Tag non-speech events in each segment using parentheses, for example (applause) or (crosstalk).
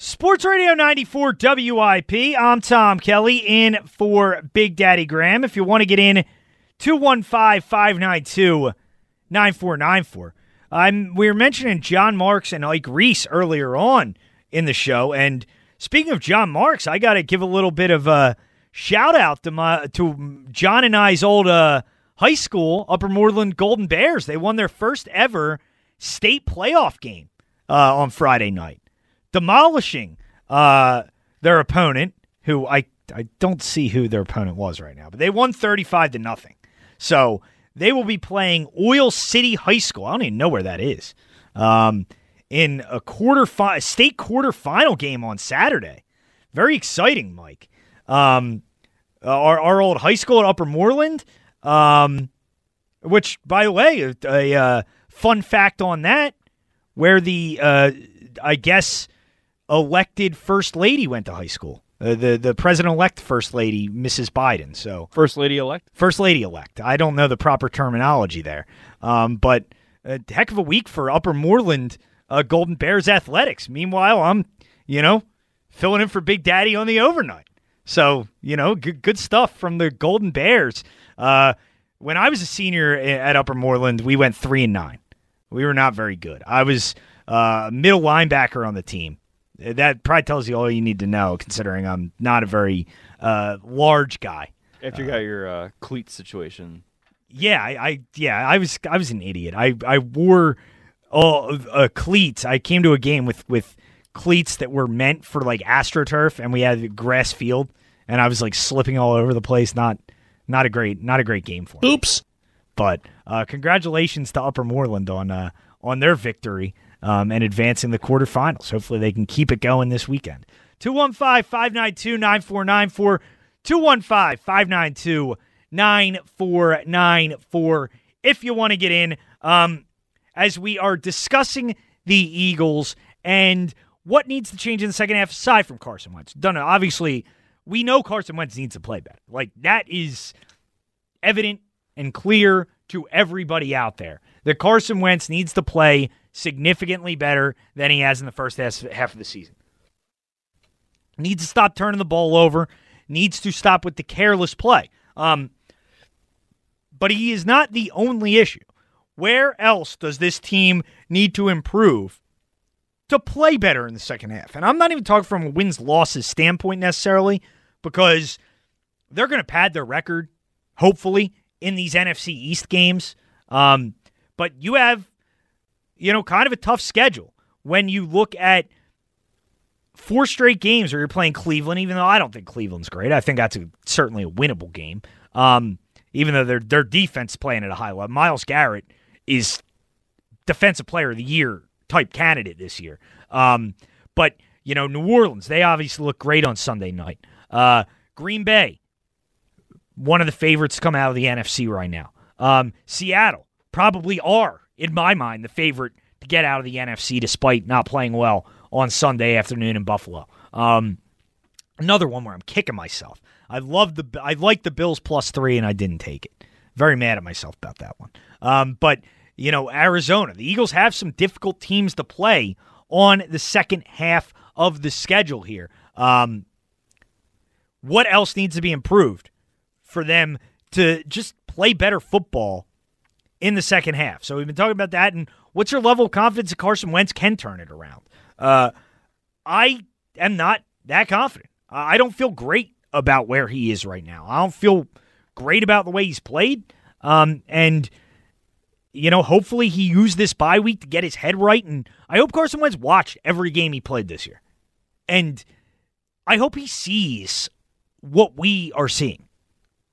Sports Radio 94 WIP. I'm Tom Kelly in for Big Daddy Graham. If you want to get in, 215 592 9494. I'm we were mentioning John Marks and Ike Reese earlier on in the show, and speaking of John Marks, I got to give a little bit of a shout out to my to John and I's old uh, high school, Upper Moreland Golden Bears. They won their first ever state playoff game uh, on Friday night, demolishing uh, their opponent, who I I don't see who their opponent was right now, but they won thirty five to nothing. So they will be playing Oil City High School. I don't even know where that is. Um, in a quarter fi- state quarterfinal game on Saturday. Very exciting, Mike. Um, our our old high school at Upper Moreland, um, which by the way, a, a uh, fun fact on that, where the uh, I guess elected first lady went to high school. Uh, the the president elect first lady, Mrs. Biden. So First lady elect. first lady elect. I don't know the proper terminology there, um, but a heck of a week for Upper Moreland uh, Golden Bears athletics. Meanwhile, I'm you know filling in for Big Daddy on the overnight. So you know, good, good stuff from the Golden Bears. Uh, when I was a senior at Upper Moreland, we went three and nine. We were not very good. I was uh, middle linebacker on the team. That probably tells you all you need to know, considering I'm not a very uh, large guy. After you got your uh, cleat situation. Yeah, I, I yeah, I was I was an idiot. I I wore uh, uh, cleats. I came to a game with with cleats that were meant for like astroturf, and we had a grass field, and I was like slipping all over the place. Not not a great not a great game for me. Oops. But uh, congratulations to Upper Moreland on uh, on their victory um, and advancing the quarterfinals. Hopefully they can keep it going this weekend. 215 592 9494. 215 592 9494. If you want to get in, um, as we are discussing the Eagles and what needs to change in the second half aside from Carson Wentz. Know. Obviously, we know Carson Wentz needs to play better. Like, that is evident and clear to everybody out there that Carson Wentz needs to play significantly better than he has in the first half of the season. Needs to stop turning the ball over, needs to stop with the careless play. Um, but he is not the only issue. Where else does this team need to improve to play better in the second half? And I'm not even talking from a wins losses standpoint necessarily, because they're going to pad their record, hopefully, in these NFC East games. Um, but you have, you know, kind of a tough schedule when you look at four straight games where you're playing Cleveland, even though I don't think Cleveland's great. I think that's a, certainly a winnable game. Um, even though their their defense playing at a high level. Myles Garrett is defensive player of the year type candidate this year. Um, but you know, New Orleans, they obviously look great on Sunday night. Uh, Green Bay, one of the favorites to come out of the NFC right now. Um, Seattle probably are, in my mind, the favorite to get out of the NFC despite not playing well on Sunday afternoon in Buffalo. Um, another one where I'm kicking myself. I love the I like the Bills plus three, and I didn't take it. Very mad at myself about that one. Um, but you know, Arizona, the Eagles have some difficult teams to play on the second half of the schedule here. Um, what else needs to be improved for them to just play better football in the second half. So we've been talking about that. And what's your level of confidence that Carson Wentz can turn it around? Uh, I am not that confident. I don't feel great about where he is right now. I don't feel great about the way he's played. Um, and you know, hopefully he used this bye week to get his head right. And I hope Carson Wentz watched every game he played this year. And I hope he sees what we are seeing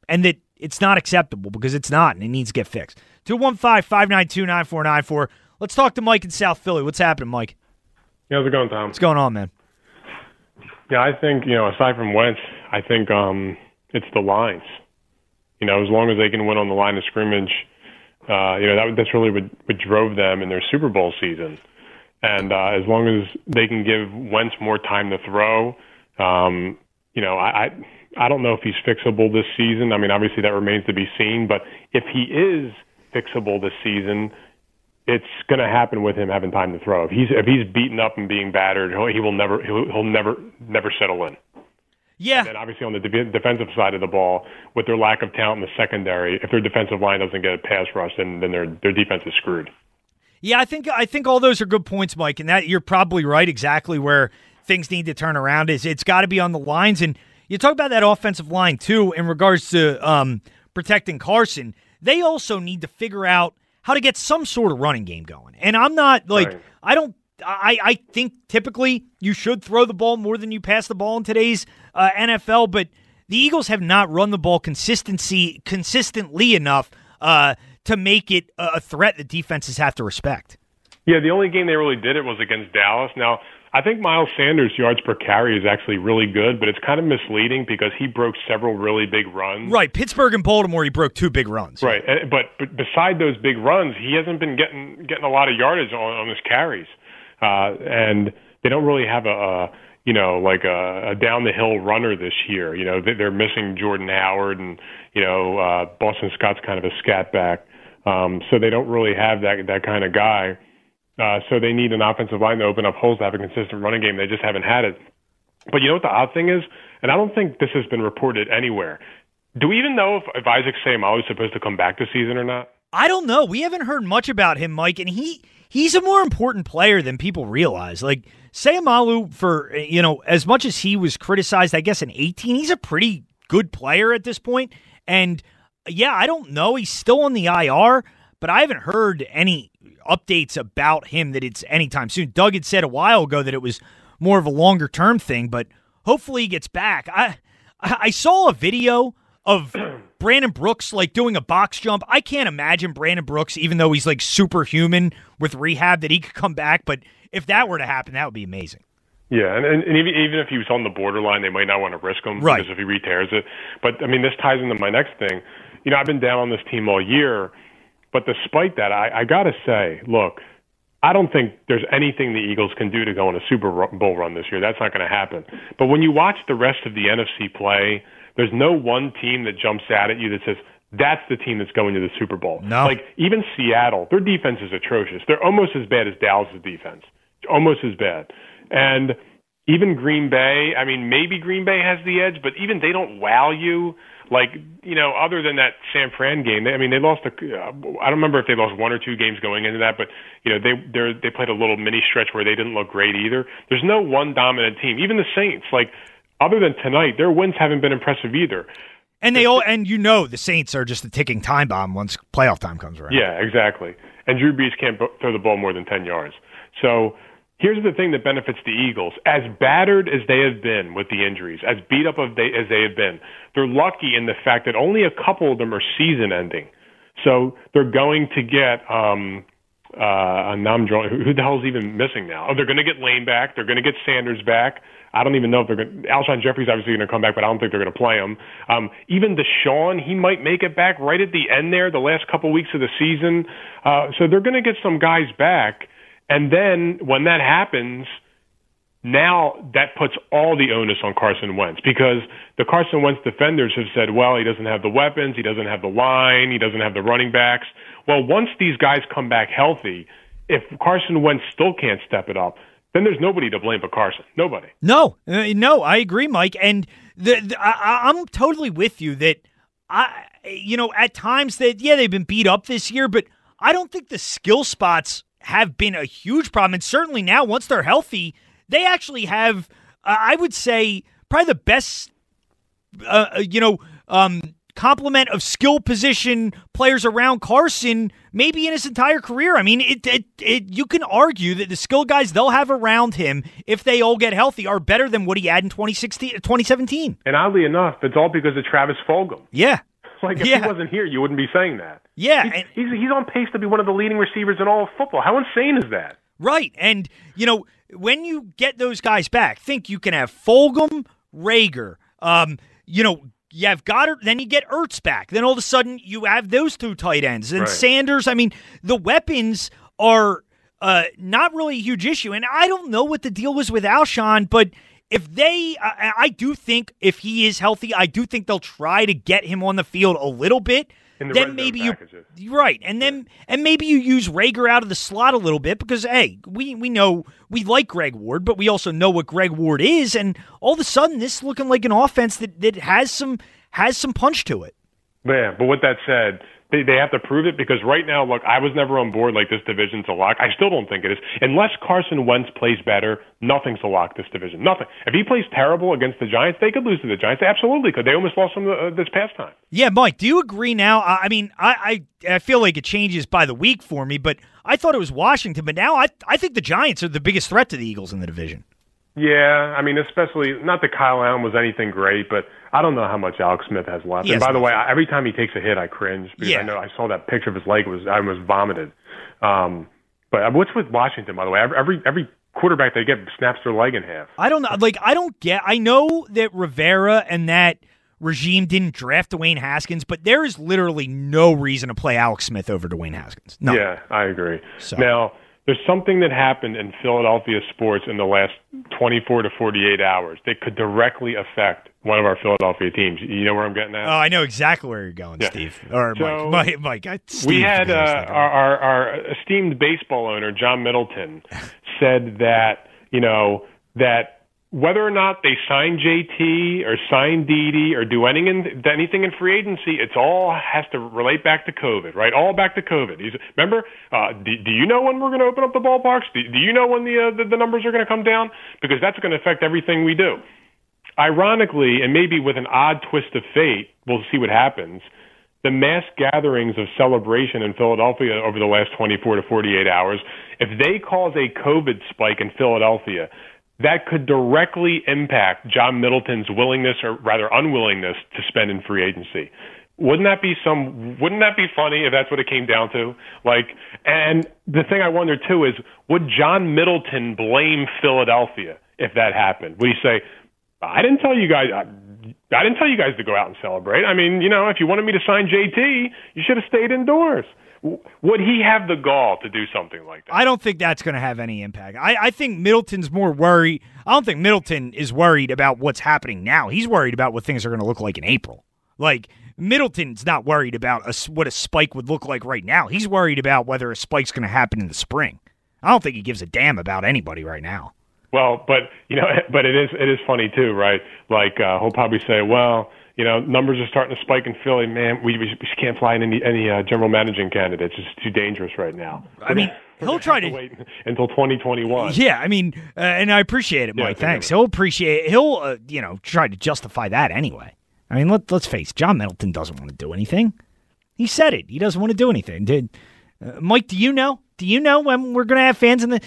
and that it's not acceptable because it's not and it needs to get fixed. 215 592 9494. Let's talk to Mike in South Philly. What's happening, Mike? Yeah, how's it going, Tom? What's going on, man? Yeah, I think, you know, aside from Wentz, I think um, it's the lines. You know, as long as they can win on the line of scrimmage, uh, you know, that, that's really what, what drove them in their Super Bowl season. And uh, as long as they can give Wentz more time to throw, um, you know, I, I I don't know if he's fixable this season. I mean, obviously that remains to be seen. But if he is fixable this season, it's going to happen with him having time to throw. If he's if he's beaten up and being battered, he'll, he will never he'll, he'll never never settle in. Yeah. And obviously on the de- defensive side of the ball, with their lack of talent in the secondary, if their defensive line doesn't get a pass rush, then then their their defense is screwed. Yeah, I think I think all those are good points, Mike, and that you're probably right. Exactly where things need to turn around is it's got to be on the lines, and you talk about that offensive line too in regards to um, protecting Carson. They also need to figure out how to get some sort of running game going. And I'm not like Right. I don't. I, I think typically you should throw the ball more than you pass the ball in today's uh, NFL, but the Eagles have not run the ball consistency consistently enough uh, to make it a a threat that defenses have to respect. Yeah, the only game they really did it was against Dallas. Now, I think Miles Sanders' yards per carry is actually really good, but it's kind of misleading because he broke several really big runs. Right, Pittsburgh and Baltimore, he broke two big runs. Right, but but beside those big runs, he hasn't been getting getting a lot of yardage on, on his carries, uh, and they don't really have a, a you know like a, a down the hill runner this year. You know they, they're missing Jordan Howard, and you know uh, Boston Scott's kind of a scat back, um, so they don't really have that that kind of guy. Uh, so they need an offensive line to open up holes to have a consistent running game. They just haven't had it. But you know what the odd thing is, and I don't think this has been reported anywhere. Do we even know if, if Isaac Seumalo is supposed to come back this season or not? I don't know. We haven't heard much about him, Mike, and he he's a more important player than people realize. Like Seumalo, for you know, as much as he was criticized, I guess in 18, he's a pretty good player at this point. And yeah, I don't know. He's still on the IR, but I haven't heard any updates about him that it's anytime soon. Doug had said a while ago that it was more of a longer term thing, but hopefully he gets back. I I saw a video of (clears throat) Brandon Brooks like doing a box jump. I can't imagine Brandon Brooks, even though he's like superhuman with rehab, that he could come back. But if that were to happen, that would be amazing. Yeah, and, and, and even, even if he was on the borderline, they might not want to risk him Right. because if he re-tears it. But I mean, this ties into my next thing. You know, I've been down on this team all year, but despite that, I, I got to say, look, I don't think there's anything the Eagles can do to go on a Super Bowl run this year. That's not going to happen. But when you watch the rest of the NFC play, there's no one team that jumps out at you that says that's the team that's going to the Super Bowl. No. Like even Seattle, their defense is atrocious. They're almost as bad as Dallas' defense. Almost as bad. And even Green Bay, I mean, maybe Green Bay has the edge, but even they don't wow you. Like, you know, other than that San Fran game, they, I mean, they lost a, uh, I don't remember if they lost one or two games going into that, but, you know, they, they're, they played a little mini stretch where they didn't look great either. There's no one dominant team. Even the Saints, like, other than tonight, their wins haven't been impressive either. And they all and you know the Saints are just a ticking time bomb once playoff time comes around. Yeah, exactly. And Drew Brees can't throw the ball more than 10 yards. So here's the thing that benefits the Eagles. As battered as they have been with the injuries, as beat up they, as they have been, they're lucky in the fact that only a couple of them are season ending. So they're going to get, um, uh, now I'm drawing, who, the hell's even missing now? Oh, they're going to get Lane back. They're going to get Sanders back. I don't even know if they're going to, Alshon Jeffery's obviously going to come back, but I don't think they're going to play him. Um, even DeSean, he might make it back right at the end there, the last couple weeks of the season. Uh, so they're going to get some guys back. And then when that happens, now that puts all the onus on Carson Wentz because the Carson Wentz defenders have said, well, he doesn't have the weapons, he doesn't have the line, he doesn't have the running backs. Well, once these guys come back healthy, if Carson Wentz still can't step it up, then there's nobody to blame but Carson. Nobody. No, uh, no, I agree, Mike. And the, the I, I'm totally with you that I, you know, at times that yeah they've been beat up this year, but I don't think the skill spots have been a huge problem. And certainly now, once they're healthy, they actually have, uh, I would say, probably the best, uh, uh you know, um, complement of skill position players around Carson maybe in his entire career. I mean, it, it, it, you can argue that the skill guys they'll have around him if they all get healthy are better than what he had in 2016 2017. And oddly enough, it's all because of Travis Fulgham. Yeah. Like if Yeah. he wasn't here, you wouldn't be saying that. Yeah, He's, and- he's he's on pace to be one of the leading receivers in all of football. How insane is that? Right. And, you know, when you get those guys back, think you can have Fulgham, Reagor, um, you know, you have Goedert, then you get Ertz back. Then all of a sudden you have those two tight ends. And Right. Sanders, I mean, the weapons are uh, not really a huge issue. And I don't know what the deal was with Alshon, but if they, I, I do think if he is healthy, I do think they'll try to get him on the field a little bit. In the then maybe you packages. Right, and then and maybe you use Reagor out of the slot a little bit because hey, we we know we like Greg Ward, but we also know what Greg Ward is, and all of a sudden this is looking like an offense that that has some has some punch to it. Yeah, but with that said, they, they have to prove it because right now, look, I was never on board like this division's a lock. I still don't think it is. Unless Carson Wentz plays better, nothing's a lock this division. Nothing. If he plays terrible against the Giants, they could lose to the Giants. They absolutely could. They almost lost them uh, this past time. Yeah, Mike, do you agree now? I, I mean, I, I I feel like it changes by the week for me, but I thought it was Washington, but now I I think the Giants are the biggest threat to the Eagles in the division. Yeah, I mean, especially not that Kyle Allen was anything great, but I don't know how much Alex Smith has left. He and by the way. I, every time he takes a hit, I cringe because Yeah. I know I saw that picture of his leg was I was vomited. Um, but uh, what's with Washington, by the way? Every every, every quarterback they get snaps their leg in half. I don't know. Like, I don't get. I know that Rivera and that regime didn't draft Dwayne Haskins, but there is literally no reason to play Alex Smith over Dwayne Haskins. No. Yeah, I agree. So- Now, there's something that happened in Philadelphia sports in the last 24 to 48 hours that could directly affect one of our Philadelphia teams. You know where I'm getting at? Oh, I know exactly where you're going, Yeah. Steve. Or So- Mike. Mike. Mike Steve, we had because I was uh, our, our our esteemed baseball owner John Middleton said that you know that whether or not they sign JT or sign Didi or do anything in, anything in free agency, it's all has to relate back to COVID, right? All back to COVID. Remember, uh, do, do you know when we're going to open up the ballparks? Do, do you know when the, uh, the the numbers are going to come down? Because that's going to affect everything we do. Ironically, and maybe with an odd twist of fate, we'll see what happens. The mass gatherings of celebration in Philadelphia over the last 24 to 48 hours, if they cause a COVID spike in Philadelphia, that could directly impact John Middleton's willingness or rather unwillingness to spend in free agency. Wouldn't that be some wouldn't that be funny if that's what it came down to? Like and the thing I wonder too is would John Middleton blame Philadelphia if that happened? Would he say, I didn't tell you guys. I, didn't tell you guys to go out and celebrate. I mean, you know, if you wanted me to sign JT, you should have stayed indoors. Would he have the gall to do something like that? I don't think that's going to have any impact. I, I think Middleton's more worried. I don't think Middleton is worried about what's happening now. He's worried about what things are going to look like in April. Like Middleton's not worried about a what a spike would look like right now. He's worried about whether a spike's going to happen in the spring. I don't think he gives a damn about anybody right now. Well, but you know, (laughs) but it is it is funny too, right? Like uh, he'll probably say, well, you know, numbers are starting to spike in Philly. Man, we we just can't fly in any any uh, general managing candidates. It's too dangerous right now. I mean, he'll try to. wait (laughs) until 2021. Yeah, I mean, uh, and I appreciate it, Mike. Think Thanks. He'll appreciate. He'll, uh, you know, try to justify that anyway. I mean, let, let's face. it, John Middleton doesn't want to do anything. He said it. He doesn't want to do anything. Did uh, Mike? Do you know? Do you know when we're going to have fans in the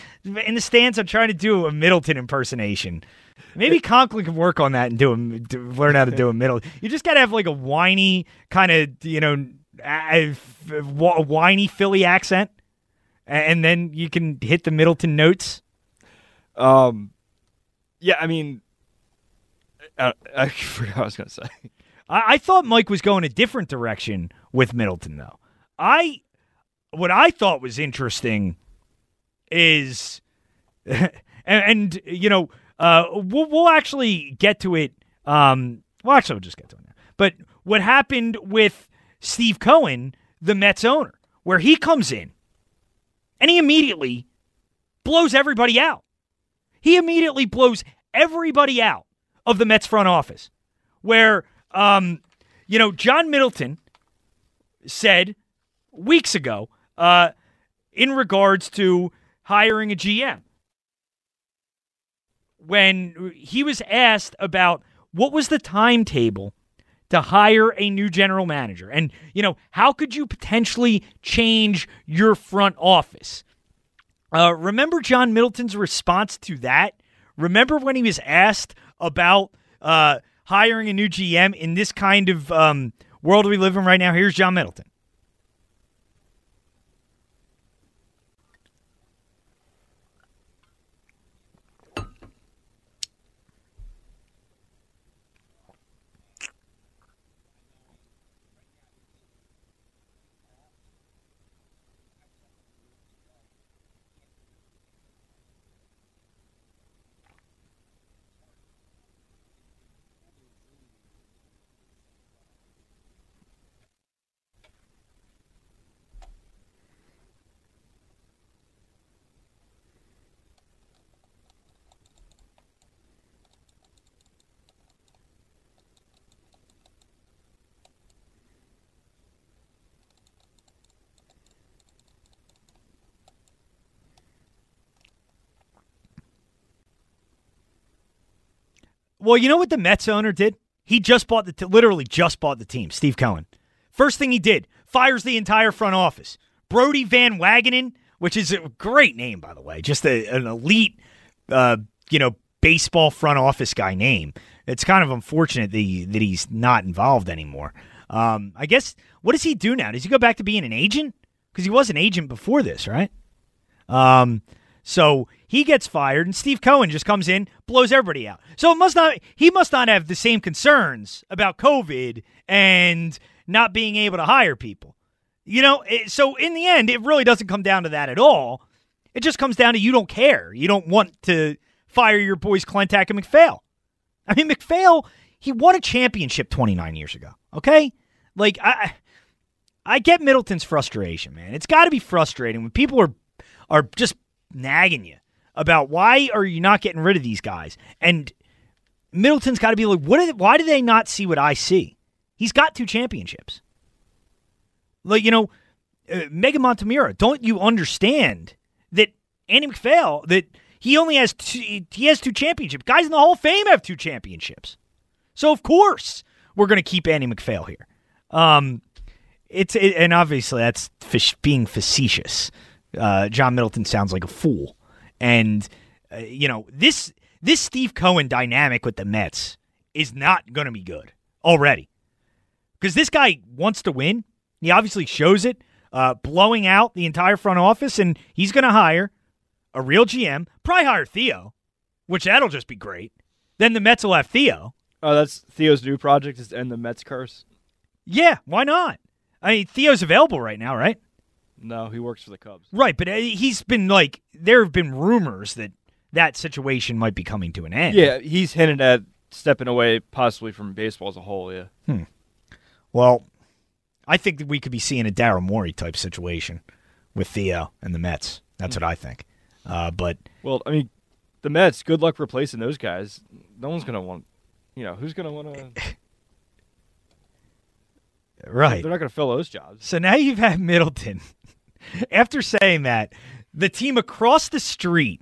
in the stands? I'm trying to do a Middleton impersonation. Maybe Conklin can work on that and do a do, learn how to do a (laughs) middle. You just got to have like a whiny kind of you know a, a, a whiny Philly accent, and then you can hit the Middleton notes. Um, yeah, I mean, I, (laughs) I forgot what I was gonna say. I, I thought Mike was going a different direction with Middleton, though. I what I thought was interesting is, (laughs) and, and you know, uh, we'll, we'll actually get to it. Um, well, actually, we'll just get to it now. But what happened with Steve Cohen, the Mets owner, where he comes in and he immediately blows everybody out. He immediately blows everybody out of the Mets front office. where um, you know John Middleton said weeks ago uh, in regards to hiring a GM when he was asked about what was the timetable to hire a new general manager and you know how could you potentially change your front office? Uh, remember john middleton's response to that? Remember when he was asked about uh, hiring a new gm in this kind of um, world we live in right now? Here's john middleton Well, you know what the Mets owner did? He just bought the, t- literally just bought the team, Steve Cohen. First thing he did, fires the entire front office. Brodie Van Wagenen, which is a great name, by the way, just a, an elite, uh, you know, baseball front office guy name. It's kind of unfortunate that, he, that he's not involved anymore. Um, I guess, what does he do now? Does he go back to being an agent? Because he was an agent before this, right? Um, so he gets fired, and Steve Cohen just comes in, blows everybody out. So must not he must not have the same concerns about COVID and not being able to hire people. You know, it, so in the end, it really doesn't come down to that at all. It just comes down to you don't care. You don't want to fire your boys Klentak and MacPhail. I mean, MacPhail, he won a championship 29 years ago. Okay, like I, I get Middleton's frustration, man. It's got to be frustrating when people are are just nagging you about why are you not getting rid of these guys? And Middleton's got to be like, what? They, why do they not see what I see? He's got two championships. Like you know, uh, Meghan Montemurro. Don't you understand that Andy MacPhail that he only has two, he has two championships. Guys in the Hall of Fame have two championships. So of course we're going to keep Andy MacPhail here. Um, it's it, and obviously that's fish, being facetious. Uh, John Middleton sounds like a fool, and uh, you know this this Steve Cohen dynamic with the Mets is not going to be good already because this guy wants to win. He obviously shows it, uh, blowing out the entire front office, and he's going to hire a real GM. Probably hire Theo, which that'll just be great. Then the Mets will have Theo. Oh, that's Theo's new project is to end the Mets curse. Yeah, why not? I mean, Theo's available right now, right? No, he works for the Cubs. Right, but uh, he's been like there have been rumors that that situation might be coming to an end. Yeah, he's hinted at stepping away possibly from baseball as a whole. Yeah. Hmm. Well, I think that we could be seeing a Daryl Morey type situation with Theo and the Mets. That's what I think. Uh, but well, I mean, the Mets. Good luck replacing those guys. No one's gonna want. You know, who's gonna want to? (laughs) right. They're not gonna fill those jobs. So now you've had Middleton. (laughs) After saying that, the team across the street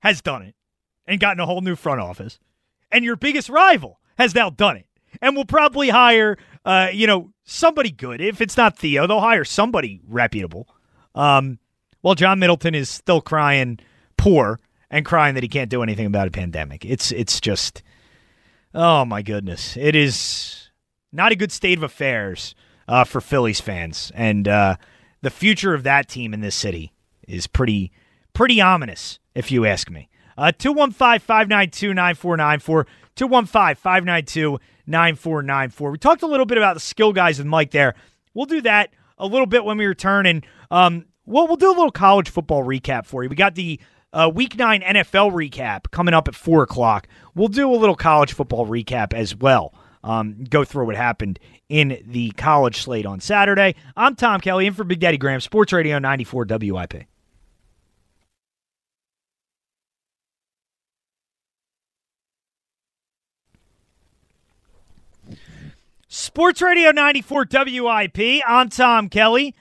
has done it and gotten a whole new front office, and your biggest rival has now done it, and will probably hire, uh, you know, somebody good. If it's not Theo, they'll hire somebody reputable. Um, while John Middleton is still crying poor and crying that he can't do anything about a pandemic. It's it's just, oh my goodness, it is not a good state of affairs uh, for Phillies fans, and uh, the future of that team in this city is pretty pretty ominous, if you ask me. Uh, 215 592 9494. 215 592 9494. We talked a little bit about the skill guys with Mike there. We'll do that a little bit when we return. And um, we'll, we'll do a little college football recap for you. We got the uh, week nine NFL recap coming up at 4 o'clock. We'll do a little college football recap as well. Um, go through what happened in the college slate on Saturday. I'm Tom Kelly in for Big Daddy Graham, Sports Radio 94 WIP. Sports Radio 94 WIP. I'm Tom Kelly,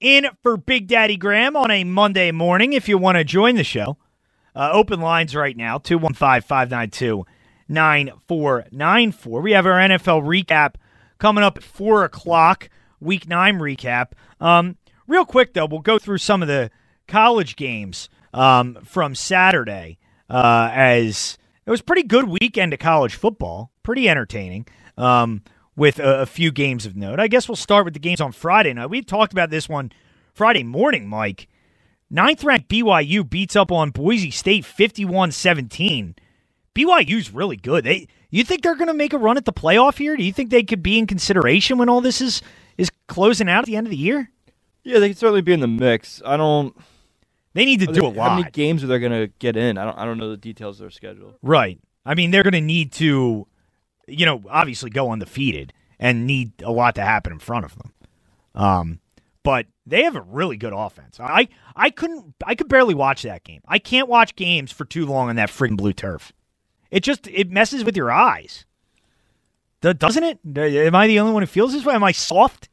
in for Big Daddy Graham on a Monday morning. If you want to join the show, uh, open lines right now 215 592 9494. We have our NFL recap coming up at 4 o'clock, week nine recap. Um, real quick, though, we'll go through some of the college games um, from Saturday uh, as it was pretty good weekend of college football, pretty entertaining. Um, with a, a, few games of note. I guess we'll start with the games on Friday night. We talked about this one Friday morning, Mike. Ninth ranked BYU beats up on Boise State 51 17. BYU's really good. They, you think they're going to make a run at the playoff here? Do you think they could be in consideration when all this is, is closing out at the end of the year? Yeah, they could certainly be in the mix. I don't. They need to do they, a lot. How many games are they going to get in? I don't. I don't know the details of their schedule. Right. I mean, they're going to need to you know, obviously go undefeated and need a lot to happen in front of them. Um, but they have a really good offense. I I couldn't I could barely watch that game. I can't watch games for too long on that freaking blue turf. It just it messes with your eyes. Doesn't it? Am I the only one who feels this way? Am I soft?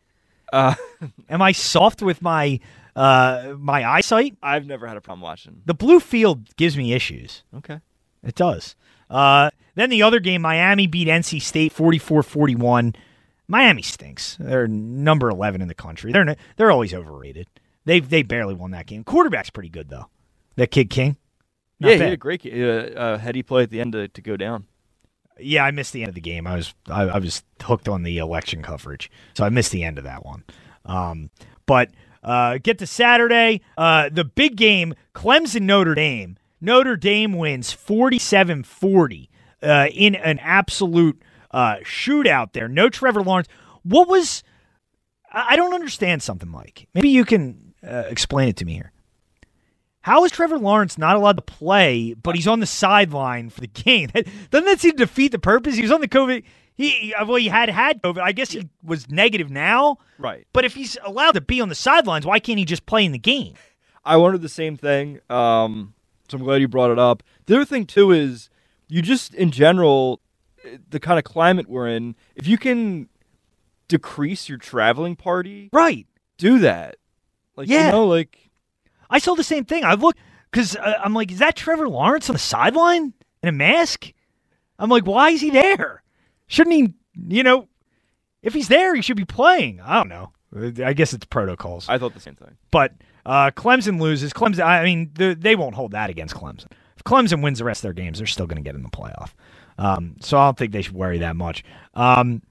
Uh, (laughs) Am I soft with my uh, my eyesight? I've never had a problem watching. The blue field gives me issues. Okay. It does. Uh, then the other game, Miami beat NC State 44 41. Miami stinks. They're number 11 in the country. They're they're always overrated. They they barely won that game. Quarterback's pretty good though. That kid King. Not yeah, bad. he had a great uh, uh, heady play at the end to, to go down. Yeah, I missed the end of the game. I was I, I, was hooked on the election coverage, so I missed the end of that one. Um, but uh, get to Saturday, uh, the big game, Clemson Notre Dame. Notre Dame wins 47 40 uh, in an absolute uh, shootout there. No Trevor Lawrence. What was. I don't understand something, Mike. Maybe you can uh, explain it to me here. How is Trevor Lawrence not allowed to play, but he's on the sideline for the game? (laughs) Doesn't that seem to defeat the purpose? He was on the COVID. He well, he had had COVID. I guess he was negative now. Right. But if he's allowed to be on the sidelines, why can't he just play in the game? I wondered the same thing. Um, so I'm glad you brought it up. The other thing too is you just in general the kind of climate we're in. If you can decrease your traveling party, right? Do that. Like yeah, you know, like I saw the same thing. I've looked because uh, I'm like, is that Trevor Lawrence on the sideline in a mask? I'm like, why is he there? Shouldn't he? You know, if he's there, he should be playing. I don't know. I guess it's protocols. I thought the same thing. But uh, Clemson loses. Clemson. I mean, they won't hold that against Clemson. If Clemson wins the rest of their games, they're still going to get in the playoff. Um, so I don't think they should worry that much. Um,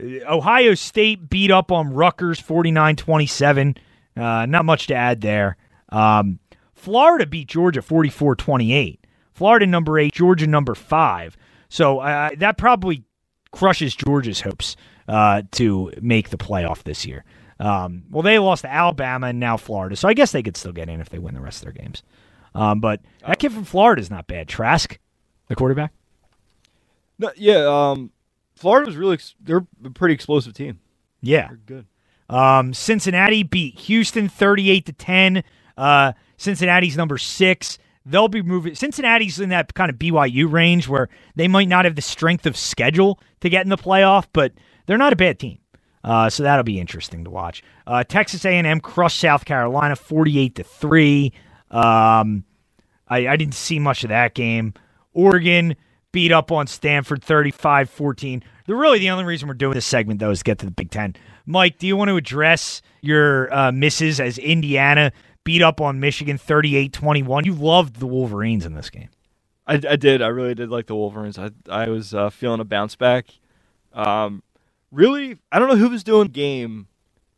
Ohio State beat up on Rutgers 49 27. Uh, not much to add there. Um, Florida beat Georgia 44 28. Florida number eight, Georgia number five. So uh, that probably crushes Georgia's hopes uh, to make the playoff this year. Um, well, they lost to Alabama and now Florida, so I guess they could still get in if they win the rest of their games. Um, but that kid from Florida is not bad. Trask, the quarterback. No, yeah, um, Florida was really they're a pretty explosive team. Yeah, they're good. Um, Cincinnati beat Houston thirty-eight to ten. Uh, Cincinnati's number six. They'll be moving. Cincinnati's in that kind of BYU range where they might not have the strength of schedule to get in the playoff, but they're not a bad team. Uh, so that'll be interesting to watch. Uh, Texas A&M crushed South Carolina 48 to three. Um, I, I, didn't see much of that game. Oregon beat up on Stanford 35-14. The really the only reason we're doing this segment though is to get to the Big Ten. Mike, do you want to address your uh, misses as Indiana beat up on Michigan 38-21? You loved the Wolverines in this game. I, I did. I really did like the Wolverines. I I was uh, feeling a bounce back. Um, really, I don't know who was doing game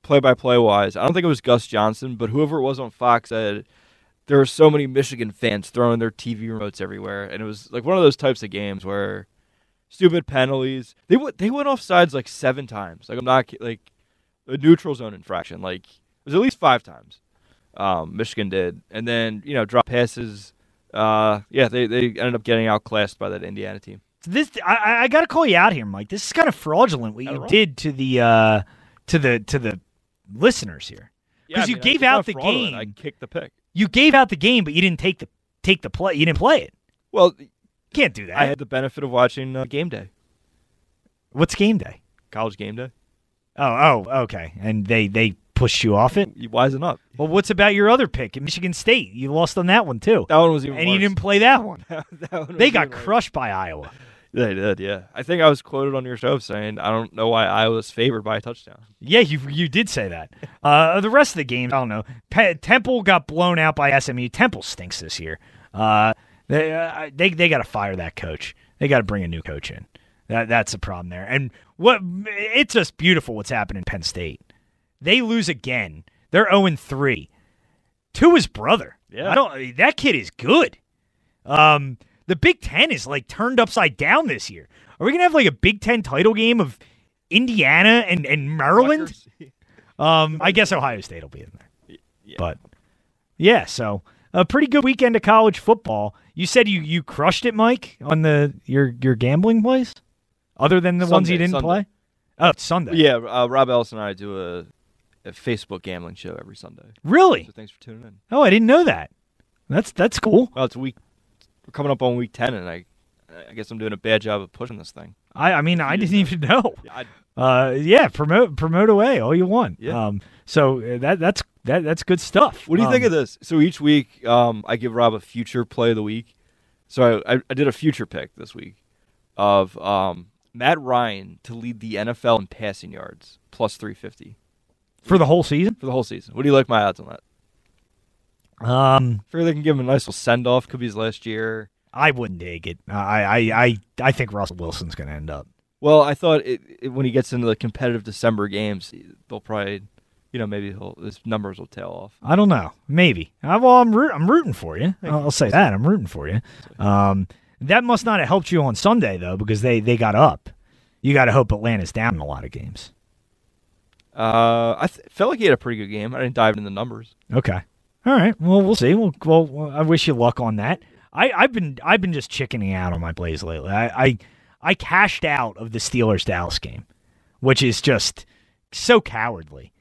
play by play wise. I don't think it was Gus Johnson, but whoever it was on Fox said there were so many Michigan fans throwing their TV remotes everywhere, and it was like one of those types of games where stupid penalties. They went they went off sides like seven times. Like I'm not like a neutral zone infraction. Like it was at least five times. Um, Michigan did, and then you know drop passes. Uh, yeah, they they ended up getting outclassed by that Indiana team. This I, I got to call you out here, Mike. This is kind of fraudulent what you did to the uh, to the to the listeners here because yeah, you gave out the game. I kicked the pick. You gave out the game, but you didn't take the take the play. You didn't play it. Well, can't do that. I had the benefit of watching uh, game day. What's game day? College Game Day. Oh, oh, okay. And they they pushed you off it. You wisen up. Well, what's about your other pick in Michigan State? You lost on that one too, That one was even and worse. you didn't play that one. (laughs) That one They got even worse. crushed by Iowa. They did, yeah. I think I was quoted on your show saying, "I don't know why Iowa's favored by a touchdown." Yeah, you you did say that. Uh, the rest of the games, I don't know. Pe- Temple got blown out by SMU. Temple stinks this year. Uh, they uh, they they got to fire that coach. They got to bring a new coach in. That that's the problem there. And what it's just beautiful what's happened in Penn State. They lose again. They're zero three to his brother. Yeah. I don't. That kid is good. Um, the Big Ten is like turned upside down this year. Are we gonna have like a Big Ten title game of Indiana and and Maryland? (laughs) Um, I guess Ohio State will be in there. Yeah. But yeah, so a pretty good weekend of college football. You said you you crushed it, Mike, on the your your gambling plays, other than the ones you didn't Sunday. play. Oh, it's Sunday. Yeah, uh, Rob Ellis and I do a Facebook gambling show every Sunday. Really? So thanks for tuning in. Oh, I didn't know that. That's that's cool. Well, it's week. We're coming up on week ten, and I, I guess I'm doing a bad job of pushing this thing. I I mean I didn't even know. I, Uh, yeah, promote promote away all you want. Yeah. Um, so uh, that that's that that's good stuff. What do you think Um, of this? So each week, um, I give Rob a future play of the week. So I, I, I did a future pick this week of um, Matt Ryan to lead the NFL in passing yards plus 350 for the whole season? for the whole season? What do you like my odds on that? Um, I figure they can give him a nice little send off. Could be his last year. I wouldn't take it. I I I I think Russell Wilson's going to end up. Well, I thought it, it, when he gets into the competitive December games, they'll probably, you know, maybe he'll, his numbers will tail off. I don't know. Maybe. I, well, I'm root, I'm rooting for you. I'll, I'll say that. I'm rooting for you. Um, that must not have helped you on Sunday though, because they they got up. You got to hope Atlanta's down in a lot of games. Uh, I th- felt like he had a pretty good game. I didn't dive into the numbers. Okay. All right. Well, we'll see. Well, well, well, I wish you luck on that. I, I've been I've been just chickening out on my plays lately. I, I I cashed out of the Steelers Dallas game, which is just so cowardly.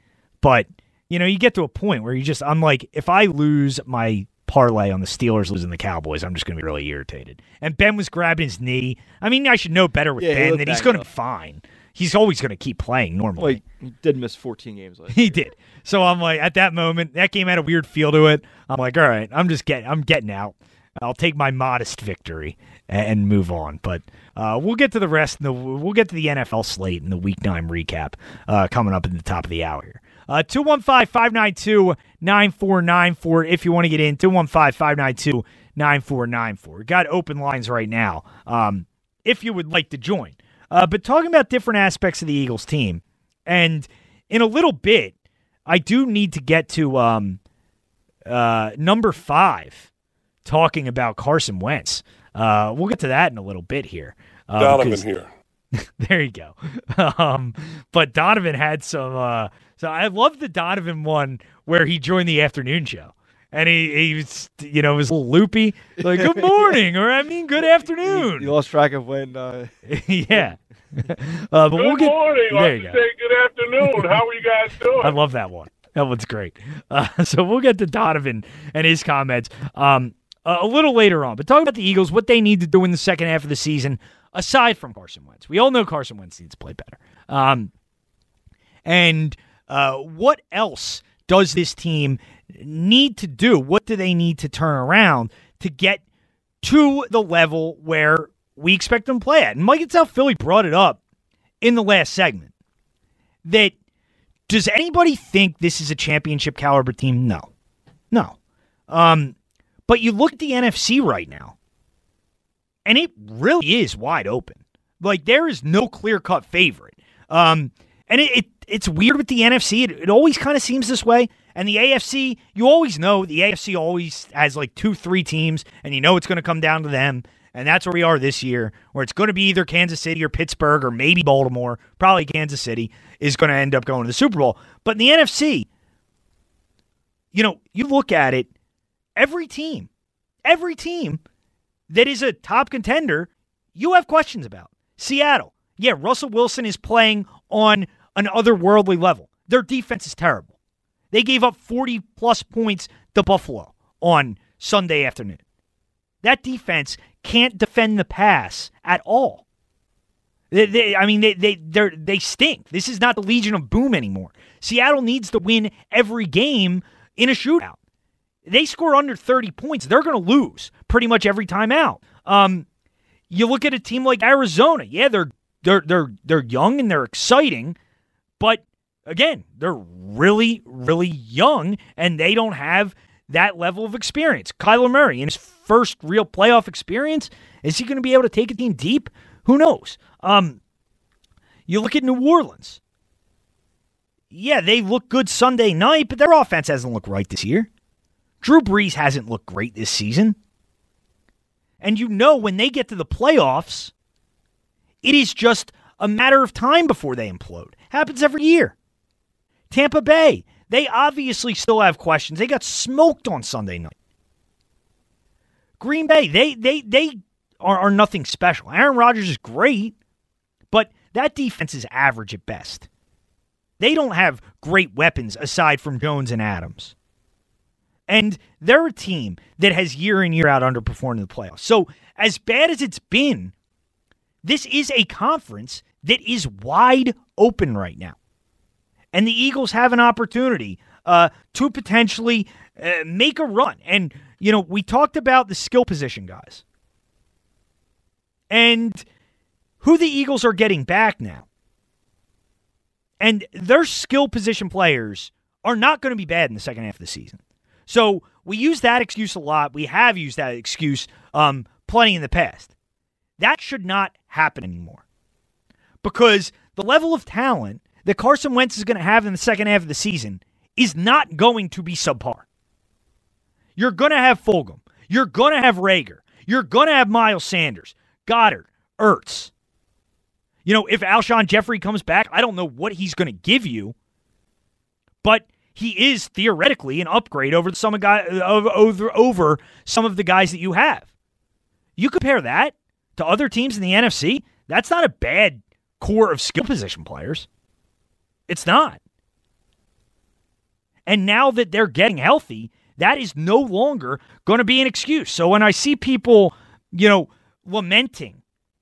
But you know, you get to a point where you just I'm like, if I lose my parlay on the Steelers losing the Cowboys, I'm just going to be really irritated. And Ben was grabbing his knee. I mean, I should know better with Yeah, Ben that he's going to be fine. He's always going to keep playing normally. Well, he did miss 14 games last He did. So I'm like, at that moment, that game had a weird feel to it. I'm like, all right, I'm just getting, I'm getting out. I'll take my modest victory and, move on. But uh, we'll get to the rest. And the, we'll get to the NFL slate and the Week Nine recap uh, coming up in the top of the hour here. Uh, 215-592-9494 if you want to get in. 215-592-9494. Got open lines right now um, if you would like to join. Uh, but talking about different aspects of the Eagles team, and in a little bit, I do need to get to um, uh, number five, talking about Carson Wentz. Uh, we'll get to that in a little bit here. Uh, Donovan here. (laughs) there you go. (laughs) um, but Donovan had some. Uh, so I love the Donovan one where he joined the afternoon show. And he, he was, you know, was a little loopy, like "Good (laughs) morning" or I mean "Good afternoon." You lost track of when. Uh, (laughs) yeah. (laughs) Uh, but we'll Good get, morning. There Like you to go. say good afternoon. How are you guys doing? I love that one. That one's great. Uh, so we'll get to Donovan and his comments um, a, a little later on. But talking about the Eagles, what they need to do in the second half of the season, aside from Carson Wentz, we all know Carson Wentz needs to play better. Um, and uh, what else does this team need to do? What do they need to turn around to get to the level where we expect them to play at? And Mike itself, Philly brought it up in the last segment that does anybody think this is a championship caliber team? No. No. Um, but you look at the NFC right now, and it really is wide open. Like there is no clear cut favorite. Um, and it, it it's weird with the NFC. It, it always kind of seems this way. And the AFC, you always know the AFC always has like two, three teams, and you know it's going to come down to them. And that's where we are this year, where it's going to be either Kansas City or Pittsburgh or maybe Baltimore. Probably Kansas City is going to end up going to the Super Bowl. But in the NFC, you know, you look at it, every team, every team that is a top contender, you have questions about. Seattle, yeah, Russell Wilson is playing on an otherworldly level. Their defense is terrible. They gave up 40 plus points to Buffalo on Sunday afternoon. That defense can't defend the pass at all. They, they, I mean, they they they stink. This is not the Legion of Boom anymore. Seattle needs to win every game in a shootout. They score under 30 points, they're going to lose pretty much every time out. Um, you look at a team like Arizona. Yeah, they're they're they're they're young and they're exciting, but again, they're really really young and they don't have that level of experience. Kyler Murray in his first real playoff experience, is he going to be able to take a team deep? Who knows? Um, you look at New Orleans. Yeah, they look good Sunday night, but their offense hasn't looked right this year. Drew Brees hasn't looked great this season. And you know when they get to the playoffs, it is just a matter of time before they implode. Happens every year. Tampa Bay, they obviously still have questions. They got smoked on Sunday night. Green Bay, they they they are, are nothing special. Aaron Rodgers is great, but that defense is average at best. They don't have great weapons aside from Jones and Adams. And they're a team that has year in, year out underperformed in the playoffs. So, as bad as it's been, this is a conference that is wide open right now. And the Eagles have an opportunity uh, to potentially uh, make a run. And, you know, we talked about the skill position guys and who the Eagles are getting back now. And their skill position players are not going to be bad in the second half of the season. So we use that excuse a lot. We have used that excuse um, plenty in the past. That should not happen anymore because the level of talent that Carson Wentz is going to have in the second half of the season is not going to be subpar. You're going to have Fulgham. You're going to have Reagor. You're going to have Miles Sanders, Goedert, Ertz. You know, if Alshon Jeffery comes back, I don't know what he's going to give you, but he is theoretically an upgrade over some of guy over over some of the guys that you have. You compare that to other teams in the NFC, that's not a bad core of skill position players. It's not. And now that they're getting healthy, that is no longer going to be an excuse. So when I see people, you know, lamenting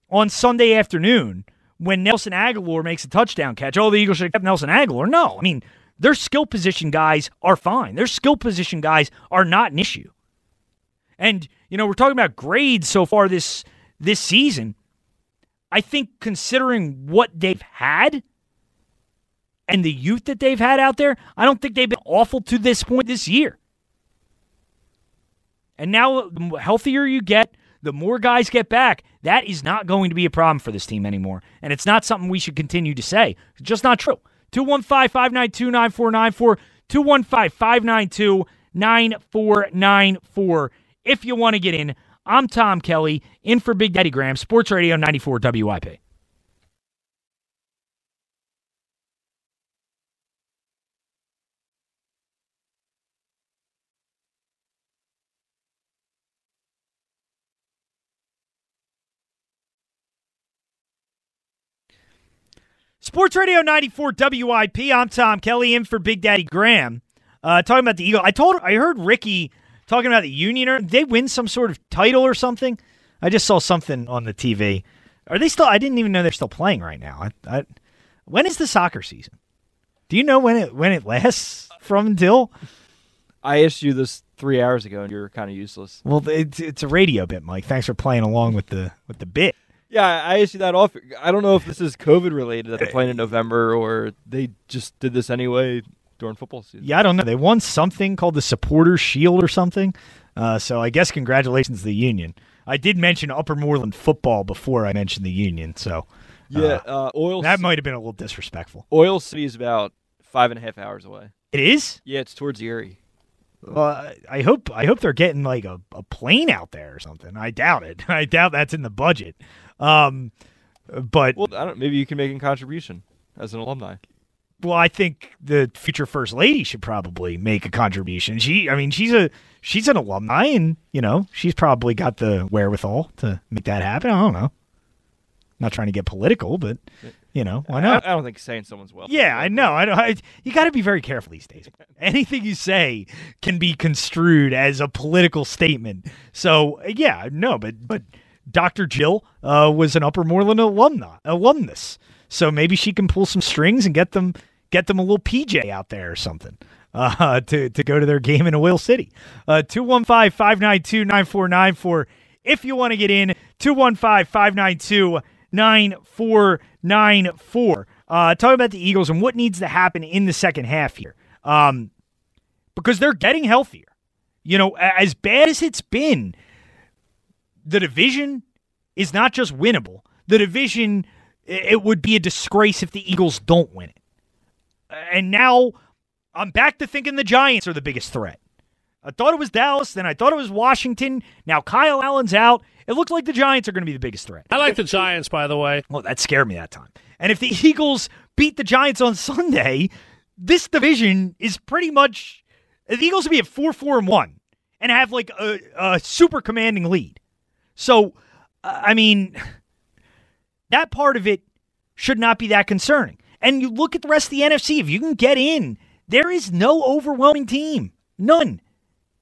on Sunday afternoon when Nelson Agholor makes a touchdown catch, oh, the Eagles should have kept Nelson Agholor. No, I mean, their skill position guys are fine. Their skill position guys are not an issue. And, you know, we're talking about grades so far this this season. I think considering what they've had and the youth that they've had out there, I don't think they've been awful to this point this year. And now, the healthier you get, the more guys get back. That is not going to be a problem for this team anymore. And it's not something we should continue to say. It's just not true. 215 592 9494. 215 592 9494. If you want to get in, I'm Tom Kelly, in for Big Daddy Graham, Sports Radio 94 WIP. Sports Radio 94 WIP. I'm Tom Kelly in for Big Daddy Graham. Uh, talking about the Eagle. I told I heard Ricky talking about the Union. Did they win some sort of title or something? I just saw something on the TV. Are they still? I didn't even know they're still playing right now. I, I, when is the soccer season? Do you know when it when it lasts from until? I asked you this three hours ago, and you're kind of useless. Well, it's, it's a radio bit, Mike. Thanks for playing along with the with the bit. Yeah, I you that off. I don't know if this is COVID related that they're playing in November or they just did this anyway during football season. Yeah, I don't know. They won something called the Supporters Shield or something. Uh, so I guess congratulations to the Union. I did mention Upper Moreland football before I mentioned the Union, so Yeah, uh, Oil that might have been a little disrespectful. Oil City is about five and a half hours away. It is. Yeah, it's towards Erie. Well, I hope I hope they're getting like a, a plane out there or something. I doubt it. (laughs) I doubt that's in the budget. Um, but Well, I don't. Maybe you can make a contribution as an alumni. well, I think the future first lady should probably make a contribution. She, I mean, she's a she's an alumni, and you know, she's probably got the wherewithal to make that happen. I don't know. Not trying to get political, but you know, why not? I, I don't think saying someone's well. Yeah, I know. I, I you got to be very careful these days. (laughs) Anything you say can be construed as a political statement. So yeah, no, but but Dr. Jill uh, was an Upper Moreland alumna, alumnus, so maybe she can pull some strings and get them get them a little PJ out there or something uh, (laughs) to to go to their game in Oil City. Uh, two one five five nine two nine four nine four. If you want to get in, 215 592 9494. Uh, talking about the Eagles and what needs to happen in the second half here. Um, because they're getting healthier. You know, as bad as it's been, the division is not just winnable. The division, it would be a disgrace if the Eagles don't win it. And now I'm back to thinking the Giants are the biggest threat. I thought it was Dallas, then I thought it was Washington. Now Kyle Allen's out. It looks like the Giants are going to be the biggest threat. I like the Giants, by the way. Well, that scared me that time. And if the (laughs) Eagles beat the Giants on Sunday, this division is pretty much the Eagles will be at four, four, and one, and have like a, a super commanding lead. So, uh, I mean, that part of it should not be that concerning. And you look at the rest of the NFC. If you can get in, there is no overwhelming team. None.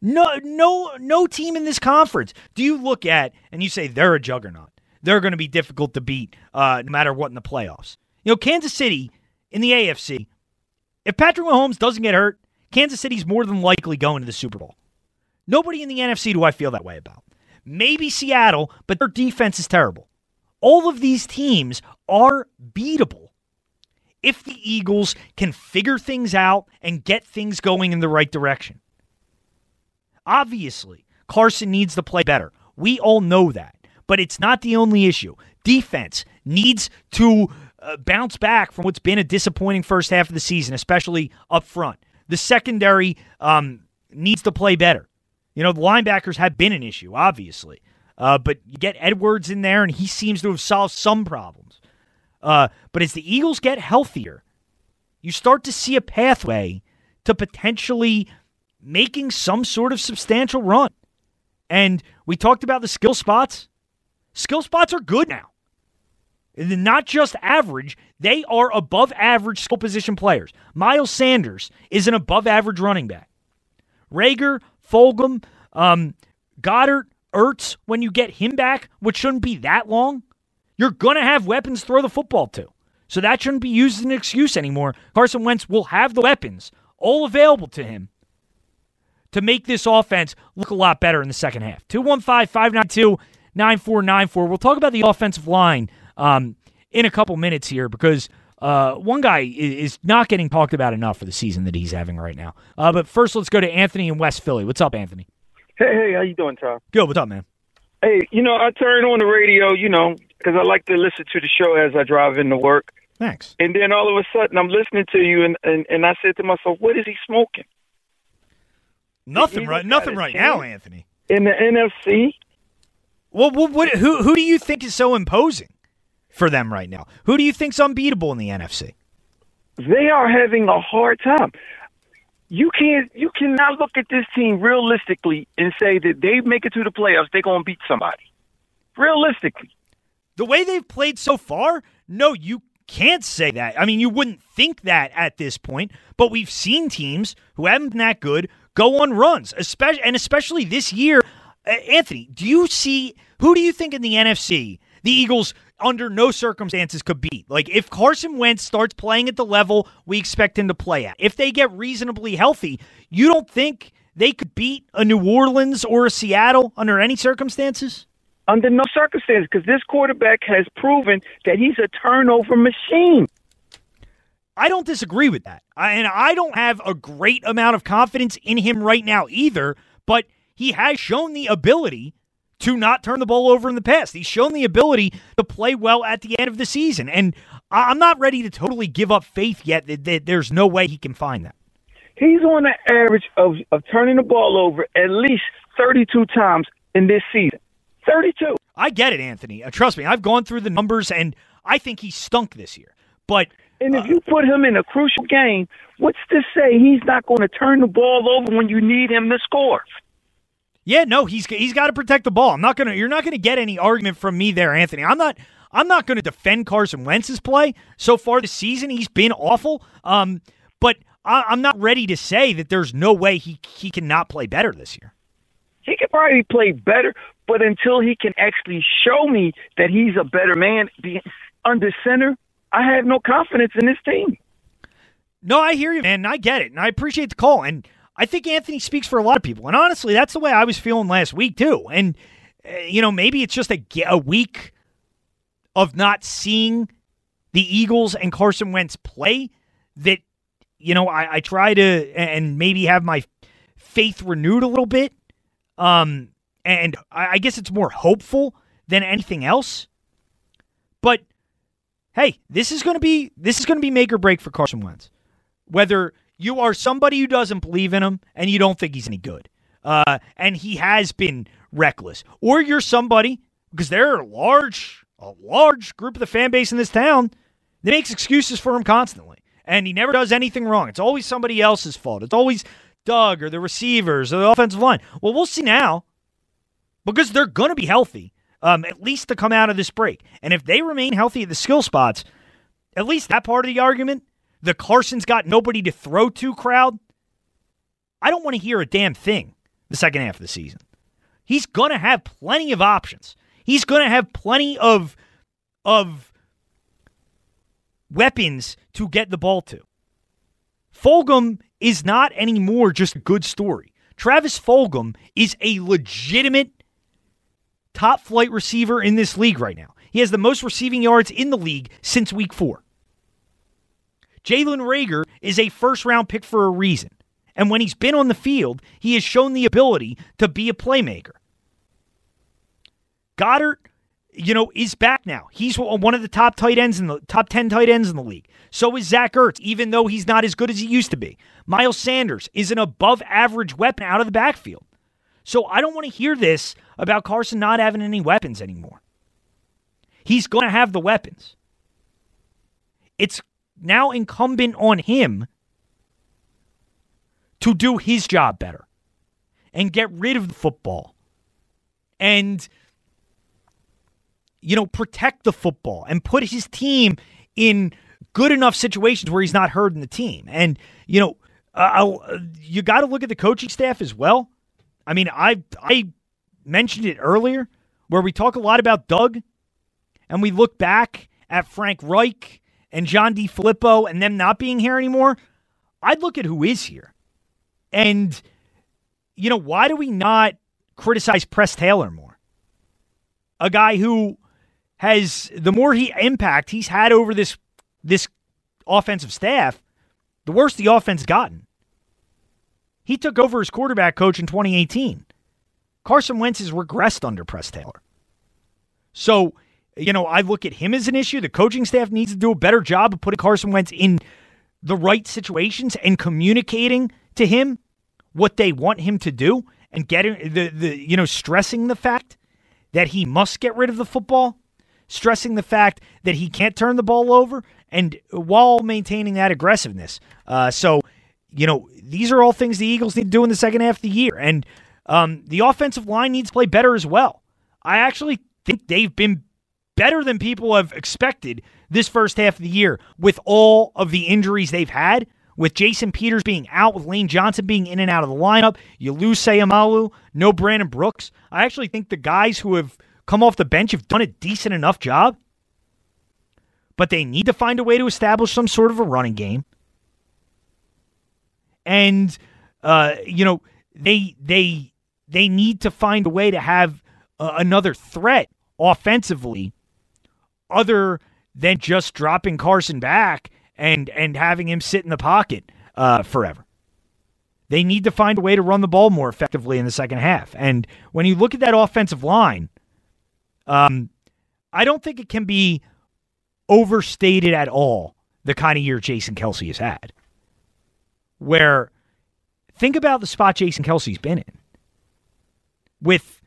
No, no, no team in this conference. Do you look at and you say they're a juggernaut? They're going to be difficult to beat, uh, no matter what in the playoffs. You know, Kansas City in the AFC. If Patrick Mahomes doesn't get hurt, Kansas City's more than likely going to the Super Bowl. Nobody in the NFC do I feel that way about. Maybe Seattle, but their defense is terrible. All of these teams are beatable if the Eagles can figure things out and get things going in the right direction. Obviously, Carson needs to play better. We all know that. But it's not the only issue. Defense needs to uh, bounce back from what's been a disappointing first half of the season, especially up front. The secondary um, needs to play better. You know, the linebackers have been an issue, obviously. Uh, but you get Edwards in there, and he seems to have solved some problems. Uh, but as the Eagles get healthier, you start to see a pathway to potentially making some sort of substantial run. And we talked about the skill spots. Skill spots are good now. They're not just average, they are above average skill position players. Miles Sanders is an above average running back. Reagor, Fulgham, um, Goedert, Ertz, when you get him back, which shouldn't be that long, you're going to have weapons throw the football to. So that shouldn't be used as an excuse anymore. Carson Wentz will have the weapons all available to him to make this offense look a lot better in the second half. 215 592 9494. We'll talk about the offensive line um, in a couple minutes here because uh, one guy is not getting talked about enough for the season that he's having right now. Uh, but first, let's go to Anthony in West Philly. What's up, Anthony? Hey, hey, how you doing, Tom? Good. What's up, man? Hey, you know, I turn on the radio, you know, because I like to listen to the show as I drive into work. Thanks. And then all of a sudden, I'm listening to you, and and, and I said to myself, "What is he smoking?" Nothing right. Nothing right now, Anthony. In the NFC. Well, what, what, who who do you think is so imposing for them right now? Who do you think's unbeatable in the NFC? They are having a hard time. You can't. You cannot look at this team realistically and say that they make it to the playoffs. They're going to beat somebody. Realistically, the way they've played so far, no, you can't say that. I mean, you wouldn't think that at this point, but we've seen teams who haven't been that good go on runs, especially and especially this year. Uh, Anthony, do you see who do you think in the NFC the Eagles under no circumstances could beat? Like if Carson Wentz starts playing at the level we expect him to play at, if they get reasonably healthy, you don't think they could beat a New Orleans or a Seattle under any circumstances? Under no circumstances, because this quarterback has proven that he's a turnover machine. I don't disagree with that. And I don't have a great amount of confidence in him right now either, but he has shown the ability to not turn the ball over in the past. He's shown the ability to play well at the end of the season. And I'm not ready to totally give up faith yet that, that there's no way he can find that. He's on the average of, of turning the ball over at least 32 times in this season. 32. I get it, Anthony. Uh, trust me, I've gone through the numbers, and I think he stunk this year. But and if you put him in a crucial game, what's to say he's not going to turn the ball over when you need him to score? Yeah, no, he's he's got to protect the ball. I'm not gonna. You're not gonna get any argument from me there, Anthony. I'm not. I'm not going to defend Carson Wentz's play so far this season. He's been awful. Um, but I, I'm not ready to say that there's no way he he cannot play better this year. He could probably play better, But until he can actually show me that he's a better man being under center, I have no confidence in this team. No, I hear you, man. And I get it. And I appreciate the call. And I think Anthony speaks for a lot of people. And honestly, that's the way I was feeling last week, too. And, uh, you know, maybe it's just a, a week of not seeing the Eagles and Carson Wentz play that, you know, I, I try to and maybe have my faith renewed a little bit. Um, and I guess it's more hopeful than anything else. But hey, this is going to be this is going to be make or break for Carson Wentz. Whether you are somebody who doesn't believe in him and you don't think he's any good, uh, and he has been reckless, or you're somebody because there are a large a large group of the fan base in this town that makes excuses for him constantly, and he never does anything wrong. It's always somebody else's fault. It's always Doug or the receivers or the offensive line. Well, we'll see now because they're going to be healthy, um, at least to come out of this break. And if they remain healthy at the skill spots, at least that part of the argument, the Carson's got nobody to throw to crowd, I don't want to hear a damn thing the second half of the season. He's going to have plenty of options. He's going to have plenty of of weapons to get the ball to. Fulgham is not anymore just a good story. Travis Fulgham is a legitimate top flight receiver in this league right now. He has the most receiving yards in the league since week four. Jalen Reagor is a first round pick for a reason. And when he's been on the field, he has shown the ability to be a playmaker. Goedert, you know, is back now. He's one of the top tight ends in the top 10 tight ends in the league. So is Zach Ertz, even though he's not as good as he used to be. Miles Sanders is an above average weapon out of the backfield. So I don't want to hear this about Carson not having any weapons anymore. He's going to have the weapons. It's now incumbent on him to do his job better and get rid of the football and you know protect the football and put his team in good enough situations where he's not hurting the team. And you know you got to look at the coaching staff as well. I mean, I I mentioned it earlier where we talk a lot about Doug and we look back at Frank Reich and John DeFilippo and them not being here anymore. I'd look at who is here. And you know, why do we not criticize Press Taylor more? A guy who has the more he impact he's had over this this offensive staff, the worse the offense gotten. He took over as quarterback coach in 2018. Carson Wentz has regressed under Press Taylor. So, you know, I look at him as an issue. The coaching staff needs to do a better job of putting Carson Wentz in the right situations and communicating to him what they want him to do and getting the, the you know, stressing the fact that he must get rid of the football, stressing the fact that he can't turn the ball over, and while maintaining that aggressiveness. Uh, so, you know, these are all things the Eagles need to do in the second half of the year. And um, the offensive line needs to play better as well. I actually think they've been better than people have expected this first half of the year with all of the injuries they've had. With Jason Peters being out, with Lane Johnson being in and out of the lineup, you lose Seumalo, no Brandon Brooks. I actually think the guys who have come off the bench have done a decent enough job. But they need to find a way to establish some sort of a running game and uh, you know they they they need to find a way to have uh, another threat offensively, other than just dropping Carson back and and having him sit in the pocket uh, forever. They need to find a way to run the ball more effectively in the second half. And when you look at that offensive line, um, I don't think it can be overstated at all the kind of year Jason Kelce has had where think about the spot Jason Kelce's been in with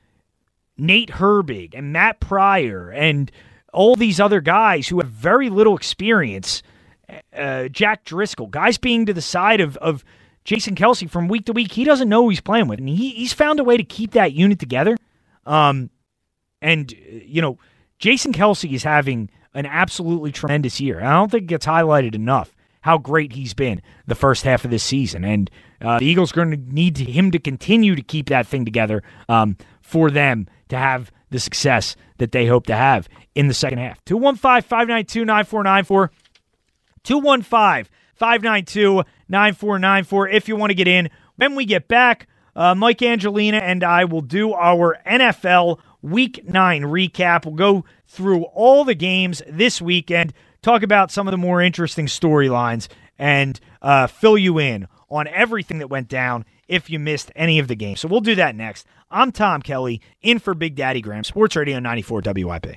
Nate Herbig and Matt Pryor and all these other guys who have very little experience. Uh, Jack Driscoll, guys being to the side of, of Jason Kelce from week to week, he doesn't know who he's playing with. And he, he's found a way to keep that unit together. Um, and, you know, Jason Kelce is having an absolutely tremendous year. I don't think it gets highlighted enough how great he's been the first half of this season. And uh, the Eagles are going to need him to continue to keep that thing together um, for them to have the success that they hope to have in the second half. 215 592 9494. 215 592 9494 if you want to get in. When we get back, uh, Mike Angelina and I will do our NFL Week 9 recap. We'll go through all the games this weekend, talk about some of the more interesting storylines, and uh, fill you in on everything that went down if you missed any of the games. So we'll do that next. I'm Tom Kelly, in for Big Daddy Graham, Sports Radio 94 WIP.